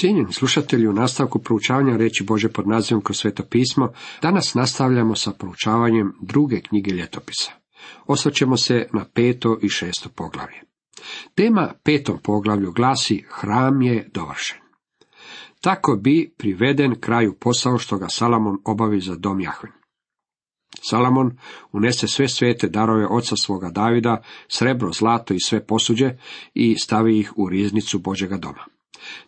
Cijenjeni slušatelji, u nastavku proučavanja reći Bože pod nazivom kroz sveto pismo, danas nastavljamo sa proučavanjem druge knjige ljetopisa. Osvrćemo se na peto i šesto poglavlje. Tema petom poglavlju glasi Hram je dovršen. Tako bi priveden kraju posao što ga Salamon obavi za dom Jahven. Salamon unese sve svete darove oca svoga Davida, srebro, zlato i sve posuđe i stavi ih u riznicu Božega doma.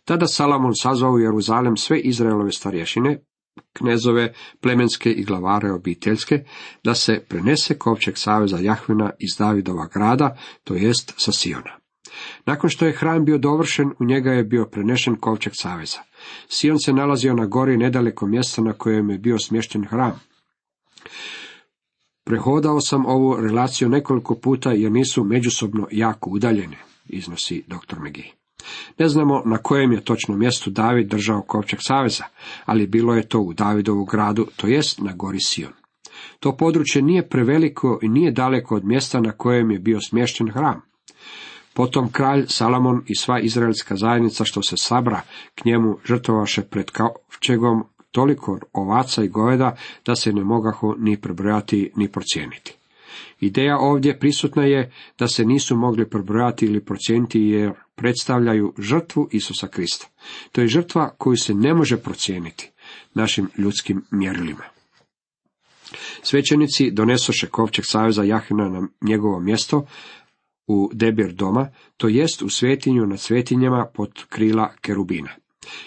Tada Salamon sazvao u Jeruzalem sve Izraelove starješine, knezove, plemenske i glavare obiteljske, da se prenese kovčeg saveza Jahvina iz Davidova grada, to jest sa Siona. Nakon što je hram bio dovršen, u njega je bio prenešen kovčeg saveza. Sion se nalazio na gori nedaleko mjesta na kojem je bio smješten hram. Prehodao sam ovu relaciju nekoliko puta jer nisu međusobno jako udaljene, iznosi dr. McGee. Ne znamo na kojem je točno mjestu David držao kovčeg saveza, ali bilo je to u Davidovu gradu, to jest na gori Sion. To područje nije preveliko i nije daleko od mjesta na kojem je bio smješten hram. Potom kralj Salamon i sva izraelska zajednica što se sabra k njemu žrtovaše pred kovčegom toliko ovaca i goveda da se ne mogaho ni prebrojati ni procijeniti. Ideja ovdje prisutna je da se nisu mogli prebrojati ili procijeniti jer predstavljaju žrtvu Isusa Krista. To je žrtva koju se ne može procijeniti našim ljudskim mjerilima. Svećenici donesoše kovčeg saveza Jahina na njegovo mjesto u debir doma, to jest u svetinju nad svetinjama pod krila kerubina.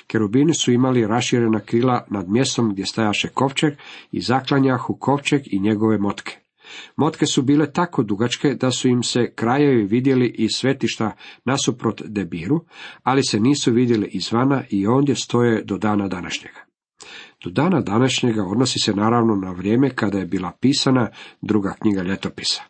Kerubini su imali raširena krila nad mjestom gdje stajaše kovčeg i zaklanjahu kovčeg i njegove motke. Motke su bile tako dugačke da su im se krajevi vidjeli iz svetišta nasuprot debiru, ali se nisu vidjeli izvana i ondje stoje do dana današnjega. Do dana današnjega odnosi se naravno na vrijeme kada je bila pisana druga knjiga ljetopisa.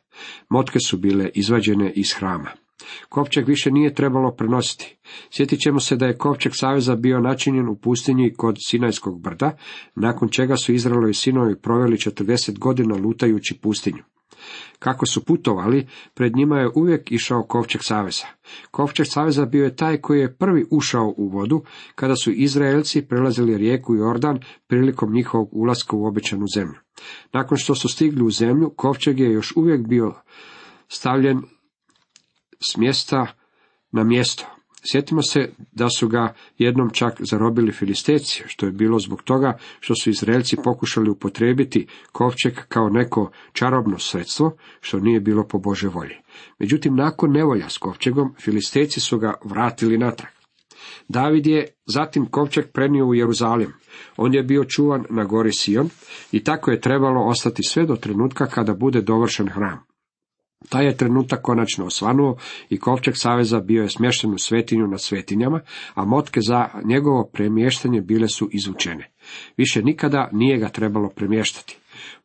Motke su bile izvađene iz hrama. Kovčeg više nije trebalo prenositi. Sjetit ćemo se da je kovčeg saveza bio načinjen u pustinji kod Sinajskog brda, nakon čega su Izraelovi sinovi proveli 40 godina lutajući pustinju. Kako su putovali, pred njima je uvijek išao kovčeg saveza. Kovčeg saveza bio je taj koji je prvi ušao u vodu, kada su Izraelci prelazili rijeku Jordan prilikom njihovog ulaska u obećanu zemlju. Nakon što su stigli u zemlju, kovčeg je još uvijek bio stavljen s mjesta na mjesto. Sjetimo se da su ga jednom čak zarobili filisteci, što je bilo zbog toga što su Izraelci pokušali upotrijebiti kovčeg kao neko čarobno sredstvo, što nije bilo po Bože volji. Međutim, nakon nevolja s kovčegom, filisteci su ga vratili natrag. David je zatim kovčeg prenio u Jeruzalim. On je bio čuvan na gori Sion i tako je trebalo ostati sve do trenutka kada bude dovršen hram. Taj je trenutak konačno osvanuo i kovčeg saveza bio je smješten u svetinju na svetinjama, a motke za njegovo premještanje bile su izvučene. Više nikada nije ga trebalo premještati.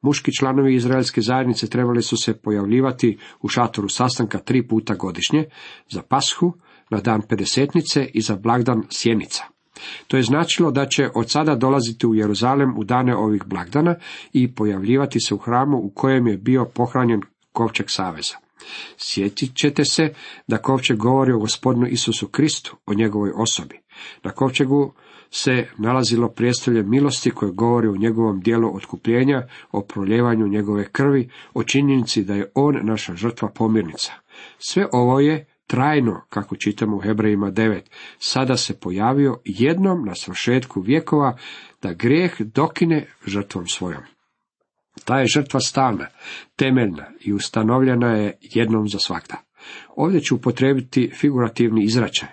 Muški članovi izraelske zajednice trebali su se pojavljivati u šatoru sastanka tri puta godišnje, za pashu, na dan pedesetnice i za blagdan sjenica. To je značilo da će od sada dolaziti u Jeruzalem u dane ovih blagdana i pojavljivati se u hramu u kojem je bio pohranjen kovčeg saveza. Sjetit ćete se da kovčeg govori o gospodinu Isusu Kristu, o njegovoj osobi. Na kovčegu se nalazilo prijestolje milosti koje govori o njegovom dijelu otkupljenja, o proljevanju njegove krvi, o činjenici da je on naša žrtva pomirnica. Sve ovo je trajno, kako čitamo u Hebrejima 9, sada se pojavio jednom na svršetku vjekova da grijeh dokine žrtvom svojom. Ta je žrtva stalna, temeljna i ustanovljena je jednom za svakda. Ovdje ću upotrebiti figurativni izračaj.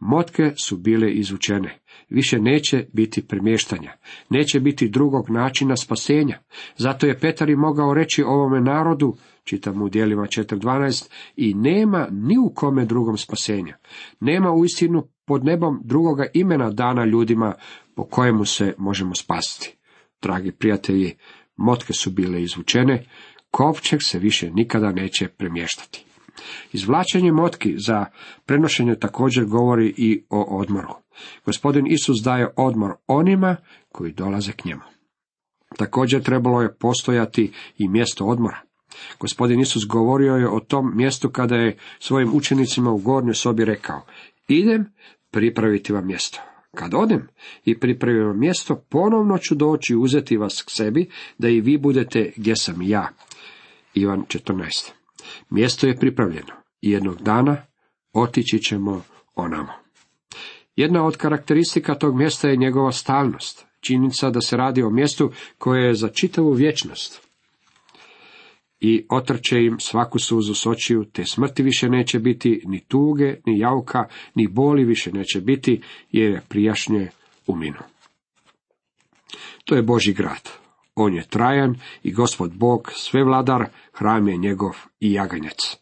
Motke su bile izučene. Više neće biti premještanja. Neće biti drugog načina spasenja. Zato je Petar i mogao reći ovome narodu, čitam u dijelima 4.12, i nema ni u kome drugom spasenja. Nema u istinu pod nebom drugoga imena dana ljudima po kojemu se možemo spasiti. Dragi prijatelji, Motke su bile izvučene, kovčeg se više nikada neće premještati. Izvlačenje motki za prenošenje također govori i o odmoru. Gospodin Isus daje odmor onima koji dolaze k njemu. Također trebalo je postojati i mjesto odmora. Gospodin Isus govorio je o tom mjestu kada je svojim učenicima u gornjoj sobi rekao, idem pripraviti vam mjesto. Kad odem i pripremim mjesto, ponovno ću doći uzeti vas k sebi, da i vi budete gdje sam ja. Ivan 14. Mjesto je pripravljeno i jednog dana otići ćemo onamo. Jedna od karakteristika tog mjesta je njegova stalnost, činjenica da se radi o mjestu koje je za čitavu vječnost. I otrče im svaku suzu s očiju, te smrti više neće biti, ni tuge, ni jauka, ni boli više neće biti, jer je prijašnje uminu. To je Boži grad. On je trajan i gospod Bog, sve vladar, hram je njegov i jaganjac.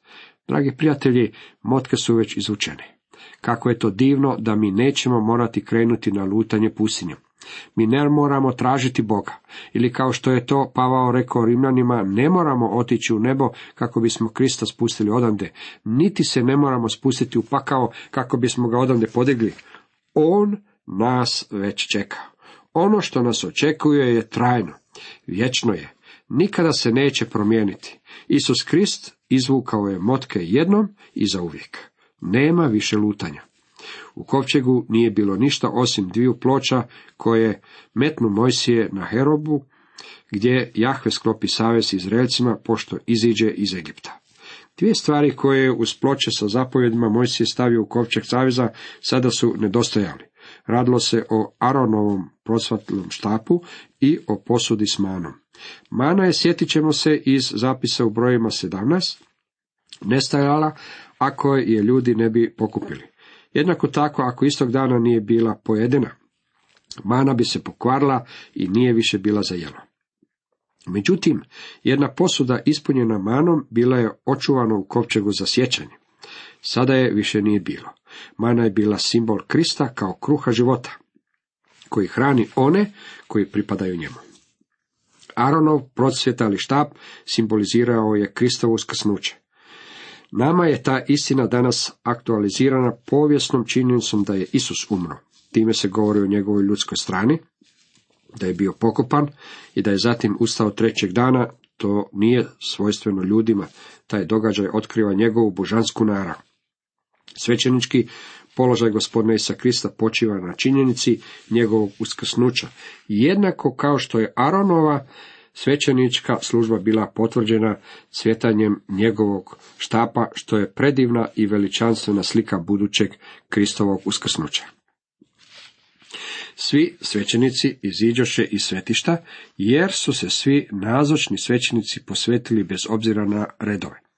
Dragi prijatelji, motke su već izučene. Kako je to divno da mi nećemo morati krenuti na lutanje pusinjem. Mi ne moramo tražiti Boga. Ili kao što je to Pavao rekao Rimljanima, ne moramo otići u nebo kako bismo Krista spustili odande, niti se ne moramo spustiti u pakao kako bismo ga odande podigli. On nas već čeka. Ono što nas očekuje je trajno, vječno je, nikada se neće promijeniti. Isus Krist izvukao je motke jednom i zauvijek. Nema više lutanja. U kovčegu nije bilo ništa osim dviju ploča koje metnu Mojsije na Herobu, gdje Jahve sklopi savez Izraelcima pošto iziđe iz Egipta. Dvije stvari koje je uz ploče sa zapovjedima Mojsije stavio u kovčeg saveza sada su nedostajali. Radilo se o Aronovom prosvatlom štapu i o posudi s manom. Mana je, sjetit ćemo se iz zapisa u brojima 17, nestajala ako je ljudi ne bi pokupili. Jednako tako, ako istog dana nije bila pojedena, mana bi se pokvarila i nije više bila za jelo. Međutim, jedna posuda ispunjena manom bila je očuvana u kovčegu za sjećanje. Sada je više nije bilo. Mana je bila simbol Krista kao kruha života, koji hrani one koji pripadaju njemu. Aronov procvjetali štap simbolizirao je Kristovo uskrsnuće. Nama je ta istina danas aktualizirana povijesnom činjenicom da je Isus umro. Time se govori o njegovoj ljudskoj strani, da je bio pokopan i da je zatim ustao trećeg dana, to nije svojstveno ljudima. Taj događaj otkriva njegovu božansku narav. Svećenički položaj gospodina Isa Krista počiva na činjenici njegovog uskrsnuća. Jednako kao što je Aronova svećenička služba bila potvrđena svjetanjem njegovog štapa, što je predivna i veličanstvena slika budućeg Kristovog uskrsnuća. Svi svećenici iziđoše iz svetišta, jer su se svi nazočni svećenici posvetili bez obzira na redove.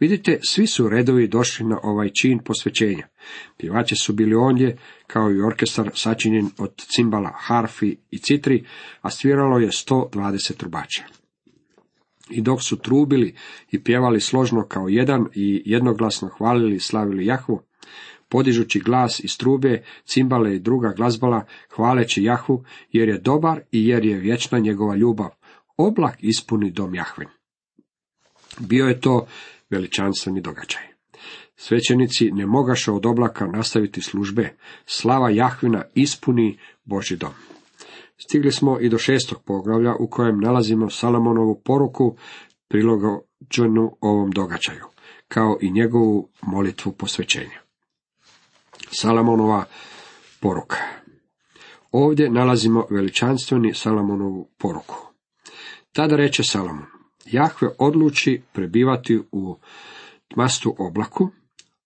Vidite, svi su redovi došli na ovaj čin posvećenja. Pjevači su bili ondje, kao i orkestar sačinjen od cimbala, harfi i citri, a sviralo je 120 trubača. I dok su trubili i pjevali složno kao jedan i jednoglasno hvalili i slavili Jahvu, podižući glas iz trube, cimbale i druga glazbala, hvaleći Jahvu, jer je dobar i jer je vječna njegova ljubav. Oblak ispuni dom Jahvin. Bio je to veličanstveni događaj. Svećenici ne mogaše od oblaka nastaviti službe, slava Jahvina ispuni Boži dom. Stigli smo i do šestog poglavlja u kojem nalazimo Salamonovu poruku prilogođenu ovom događaju, kao i njegovu molitvu posvećenja. Salamonova poruka. Ovdje nalazimo veličanstveni Salamonovu poruku. Tada reče Salomon, Jahve odluči prebivati u tmastu oblaku,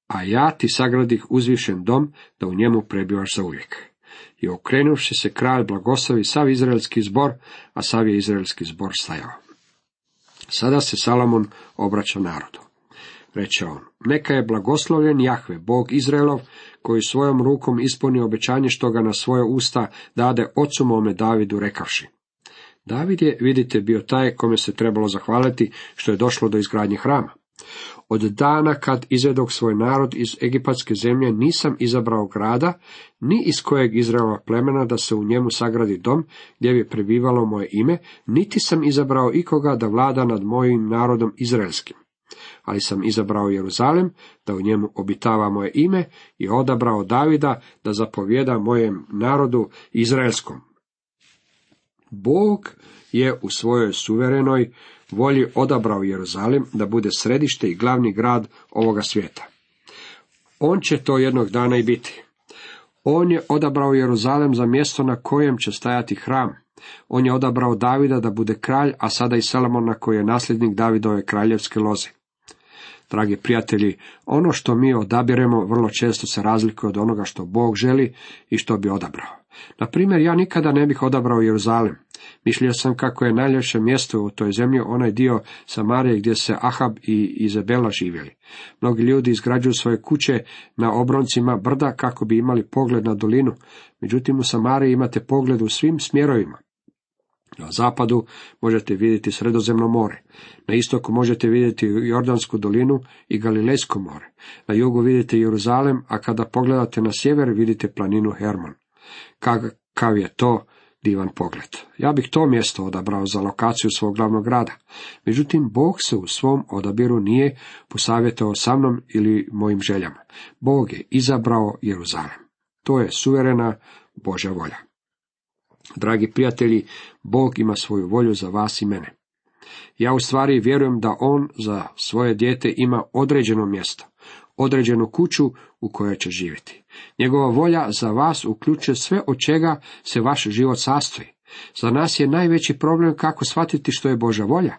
a ja ti sagradih uzvišen dom da u njemu prebivaš za uvijek. I okrenuvši se kralj blagoslovi sav izraelski zbor, a sav je izraelski zbor stajao. Sada se Salomon obraća narodu. Reče on, neka je blagoslovljen Jahve, Bog Izraelov, koji svojom rukom ispunio obećanje što ga na svoje usta dade ocu mome Davidu rekavši. David je, vidite, bio taj kome se trebalo zahvaliti što je došlo do izgradnje hrama. Od dana kad izvedog svoj narod iz egipatske zemlje nisam izabrao grada, ni iz kojeg Izraela plemena da se u njemu sagradi dom gdje bi prebivalo moje ime, niti sam izabrao ikoga da vlada nad mojim narodom izraelskim. Ali sam izabrao Jeruzalem, da u njemu obitava moje ime i odabrao Davida da zapovjeda mojem narodu izraelskom. Bog je u svojoj suverenoj volji odabrao Jeruzalem da bude središte i glavni grad ovoga svijeta. On će to jednog dana i biti. On je odabrao Jeruzalem za mjesto na kojem će stajati hram. On je odabrao Davida da bude kralj, a sada i Salomona koji je nasljednik Davidove kraljevske loze. Dragi prijatelji, ono što mi odabiremo vrlo često se razlikuje od onoga što Bog želi i što bi odabrao. Na primjer, ja nikada ne bih odabrao Jeruzalem. Mišljio sam kako je najljepše mjesto u toj zemlji onaj dio Samarije gdje se Ahab i Izabela živjeli. Mnogi ljudi izgrađuju svoje kuće na obroncima brda kako bi imali pogled na dolinu, međutim u Samariji imate pogled u svim smjerovima. Na zapadu možete vidjeti Sredozemno more, na istoku možete vidjeti Jordansku dolinu i Galilejsko more, na jugu vidite Jeruzalem, a kada pogledate na sjever vidite planinu Hermon. Kakav je to divan pogled. Ja bih to mjesto odabrao za lokaciju svog glavnog grada. Međutim, Bog se u svom odabiru nije posavjetao sa mnom ili mojim željama. Bog je izabrao Jeruzalem. To je suverena Božja volja. Dragi prijatelji, Bog ima svoju volju za vas i mene. Ja u stvari vjerujem da On za svoje dijete ima određeno mjesto, određenu kuću u kojoj će živjeti. Njegova volja za vas uključuje sve od čega se vaš život sastoji. Za nas je najveći problem kako shvatiti što je Boža volja.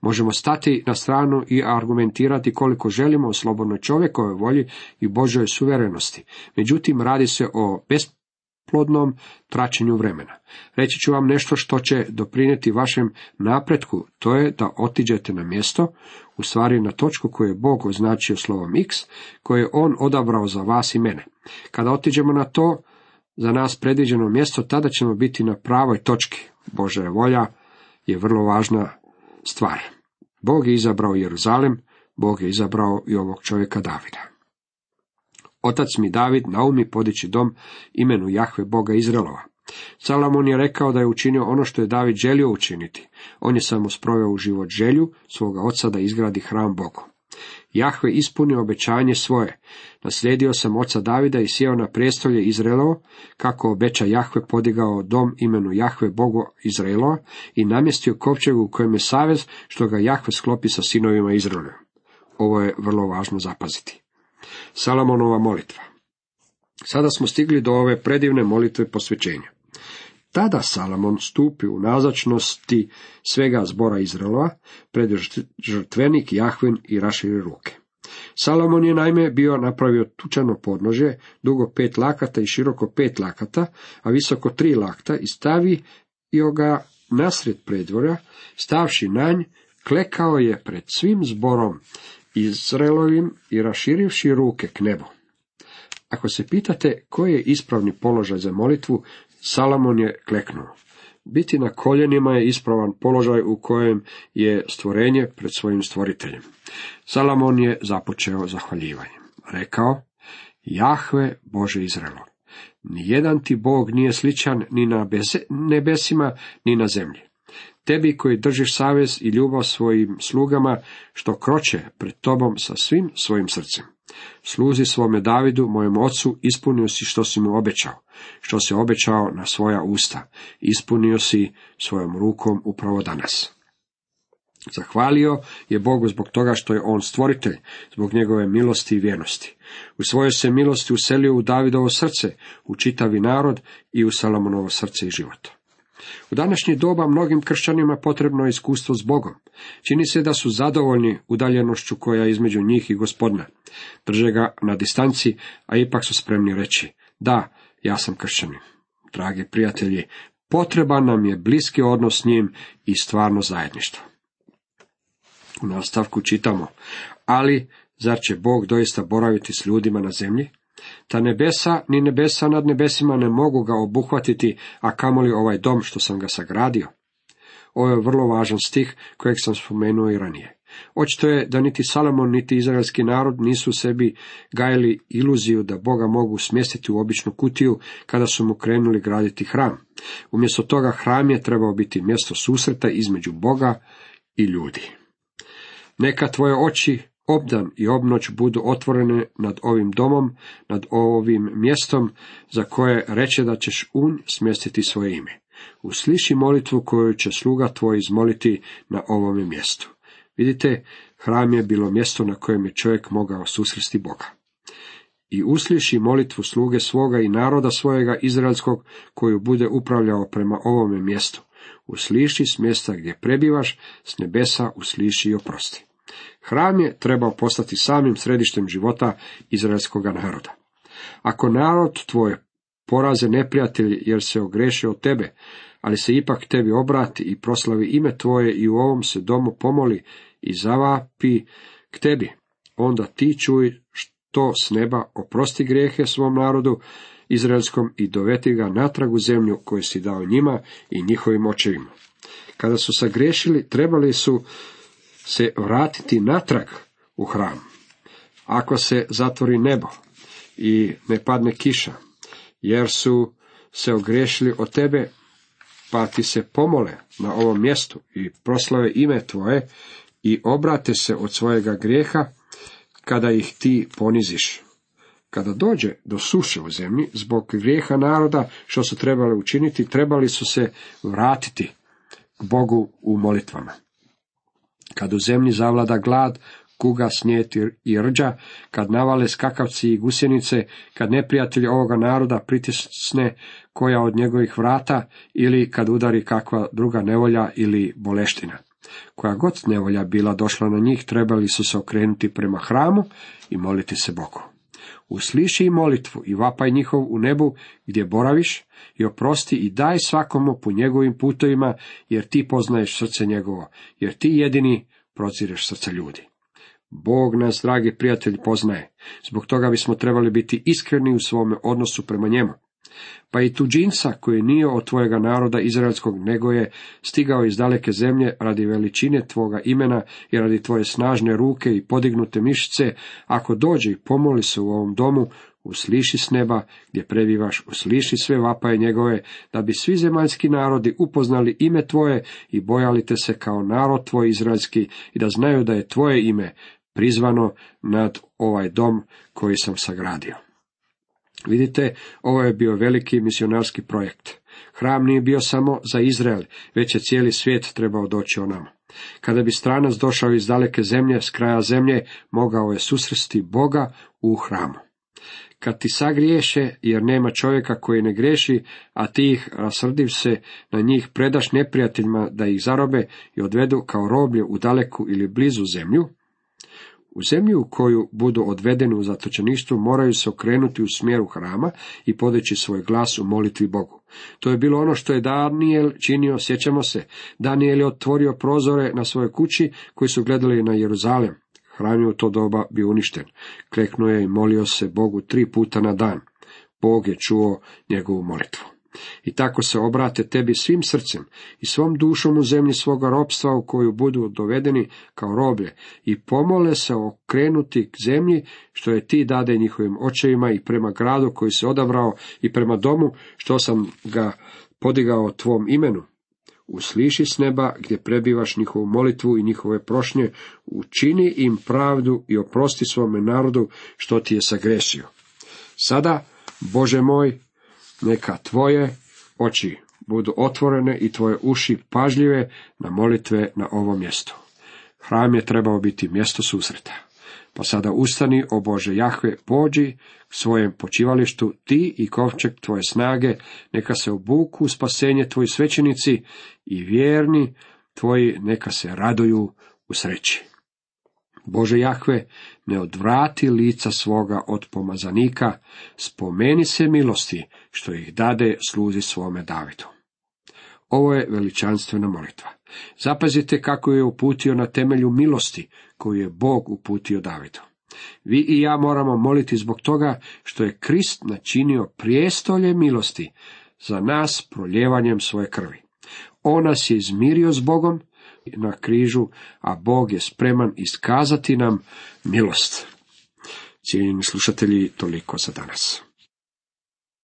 Možemo stati na stranu i argumentirati koliko želimo o slobodnoj čovjekovoj volji i Božoj suverenosti. Međutim, radi se o plodnom traćenju vremena. Reći ću vam nešto što će doprinijeti vašem napretku, to je da otiđete na mjesto, u stvari na točku koju je Bog označio slovom x, koje je On odabrao za vas i mene. Kada otiđemo na to, za nas predviđeno mjesto, tada ćemo biti na pravoj točki. Božja volja je vrlo važna stvar. Bog je izabrao Jeruzalem, Bog je izabrao i ovog čovjeka Davida. Otac mi David naumi podići dom imenu Jahve Boga Izraelova. Salomon je rekao da je učinio ono što je David želio učiniti. On je samo sproveo u život želju svoga oca da izgradi hram Bogu. Jahve ispunio obećanje svoje. Naslijedio sam oca Davida i sjeo na prijestolje Izraelovo, kako obeća Jahve podigao dom imenu Jahve Bogu Izraelova i namjestio kopčegu u kojem je savez što ga Jahve sklopi sa sinovima Izraela. Ovo je vrlo važno zapaziti. Salomonova molitva. Sada smo stigli do ove predivne molitve posvećenja. Tada Salomon stupi u nazačnosti svega zbora Izraelova, pred žrtvenik Jahvin i raširi ruke. Salomon je naime bio napravio tučano podnožje, dugo pet lakata i široko pet lakata, a visoko tri lakta i stavi ga nasred predvorja, stavši nanj, klekao je pred svim zborom Izraelovim i raširivši ruke k nebu. Ako se pitate koji je ispravni položaj za molitvu, Salomon je kleknuo. Biti na koljenima je ispravan položaj u kojem je stvorenje pred svojim stvoriteljem. Salomon je započeo zahvaljivanjem. Rekao, Jahve Bože Izraelo, nijedan ti Bog nije sličan ni na nebesima, ni na zemlji. Tebi koji držiš savez i ljubav svojim slugama, što kroče pred tobom sa svim svojim srcem. Sluzi svome Davidu, mojem ocu, ispunio si što si mu obećao, što si obećao na svoja usta, ispunio si svojom rukom upravo danas. Zahvalio je Bogu zbog toga što je on stvoritelj, zbog njegove milosti i vjernosti. U svojoj se milosti uselio u Davidovo srce, u čitavi narod i u Salomonovo srce i život. U današnje doba mnogim kršćanima potrebno je iskustvo s Bogom. Čini se da su zadovoljni udaljenošću koja je između njih i gospodina. Drže ga na distanci, a ipak su spremni reći, da, ja sam kršćanin. Dragi prijatelji, potreban nam je bliski odnos s njim i stvarno zajedništvo. U nastavku čitamo, ali zar će Bog doista boraviti s ljudima na zemlji? Ta nebesa, ni nebesa nad nebesima ne mogu ga obuhvatiti, a kamoli ovaj dom što sam ga sagradio. Ovo je vrlo važan stih kojeg sam spomenuo i ranije. Očito je da niti Salomon, niti izraelski narod nisu sebi gajili iluziju da Boga mogu smjestiti u običnu kutiju kada su mu krenuli graditi hram. Umjesto toga hram je trebao biti mjesto susreta između Boga i ljudi. Neka tvoje oči obdan i obnoć budu otvorene nad ovim domom, nad ovim mjestom za koje reče da ćeš un smjestiti svoje ime. Usliši molitvu koju će sluga tvoj izmoliti na ovome mjestu. Vidite, hram je bilo mjesto na kojem je čovjek mogao susresti Boga. i usliši molitvu sluge svoga i naroda svojega izraelskog, koju bude upravljao prema ovome mjestu. Usliši s mjesta gdje prebivaš, s nebesa usliši i oprosti. Hram je trebao postati samim središtem života izraelskoga naroda. Ako narod tvoj poraze neprijatelji jer se ogreše od tebe, ali se ipak tebi obrati i proslavi ime tvoje i u ovom se domu pomoli i zavapi k tebi, onda ti čuj što s neba oprosti grijehe svom narodu izraelskom i doveti ga natrag u zemlju koju si dao njima i njihovim očevima. Kada su sagriješili, trebali su se vratiti natrag u hram. Ako se zatvori nebo i ne padne kiša, jer su se ogriješili od tebe, pa ti se pomole na ovom mjestu i proslave ime tvoje i obrate se od svojega grijeha, kada ih ti poniziš. Kada dođe do suše u zemlji, zbog grijeha naroda što su trebali učiniti, trebali su se vratiti k Bogu u molitvama. Kad u zemlji zavlada glad, kuga, snijet i rđa, kad navale skakavci i gusjenice, kad neprijatelj ovoga naroda pritisne koja od njegovih vrata, ili kad udari kakva druga nevolja ili boleština. Koja god nevolja bila došla na njih, trebali su se okrenuti prema hramu i moliti se Bogu. Usliši i molitvu i vapaj njihov u nebu gdje boraviš i oprosti i daj svakomu po njegovim putovima, jer ti poznaješ srce njegovo, jer ti jedini procireš srce ljudi. Bog nas, dragi prijatelj, poznaje. Zbog toga bismo trebali biti iskreni u svome odnosu prema njemu. Pa i tuđinca koji nije od tvojega naroda izraelskog, nego je stigao iz daleke zemlje radi veličine tvoga imena i radi tvoje snažne ruke i podignute mišice, ako dođe i pomoli se u ovom domu, usliši s neba gdje prebivaš, usliši sve vapaje njegove, da bi svi zemaljski narodi upoznali ime tvoje i bojali te se kao narod tvoj izraelski i da znaju da je tvoje ime prizvano nad ovaj dom koji sam sagradio. Vidite, ovo je bio veliki misionarski projekt. Hram nije bio samo za Izrael, već je cijeli svijet trebao doći o nama. Kada bi stranac došao iz daleke zemlje, s kraja zemlje, mogao je susresti Boga u hramu. Kad ti sagriješe, jer nema čovjeka koji ne greši, a ti ih, rasrdiv se na njih, predaš neprijateljima da ih zarobe i odvedu kao roblje u daleku ili blizu zemlju, u zemlju u koju budu odvedeni u zatočeništvo moraju se okrenuti u smjeru hrama i podići svoj glas u molitvi Bogu. To je bilo ono što je Daniel činio, sjećamo se. Daniel je otvorio prozore na svojoj kući koji su gledali na Jeruzalem. Hram je u to doba bio uništen. Kleknuo je i molio se Bogu tri puta na dan. Bog je čuo njegovu molitvu. I tako se obrate tebi svim srcem i svom dušom u zemlji svoga ropstva u koju budu dovedeni kao roblje i pomole se okrenuti k zemlji što je ti dade njihovim očevima i prema gradu koji se odabrao i prema domu što sam ga podigao tvom imenu. Usliši s neba gdje prebivaš njihovu molitvu i njihove prošnje, učini im pravdu i oprosti svome narodu što ti je sagrešio. Sada, Bože moj, neka tvoje oči budu otvorene i tvoje uši pažljive na molitve na ovom mjestu. Hram je trebao biti mjesto susreta. Pa sada ustani, o Bože Jahve, pođi k svojem počivalištu, ti i kovčeg tvoje snage, neka se obuku u spasenje tvoji svećenici i vjerni tvoji neka se raduju u sreći. Bože Jahve, ne odvrati lica svoga od pomazanika, spomeni se milosti, što ih dade sluzi svome Davidu. Ovo je veličanstvena molitva. Zapazite kako je uputio na temelju milosti koju je Bog uputio Davidu. Vi i ja moramo moliti zbog toga što je Krist načinio prijestolje milosti za nas proljevanjem svoje krvi. On nas je izmirio s Bogom na križu, a Bog je spreman iskazati nam milost. Cijenjeni slušatelji, toliko za danas.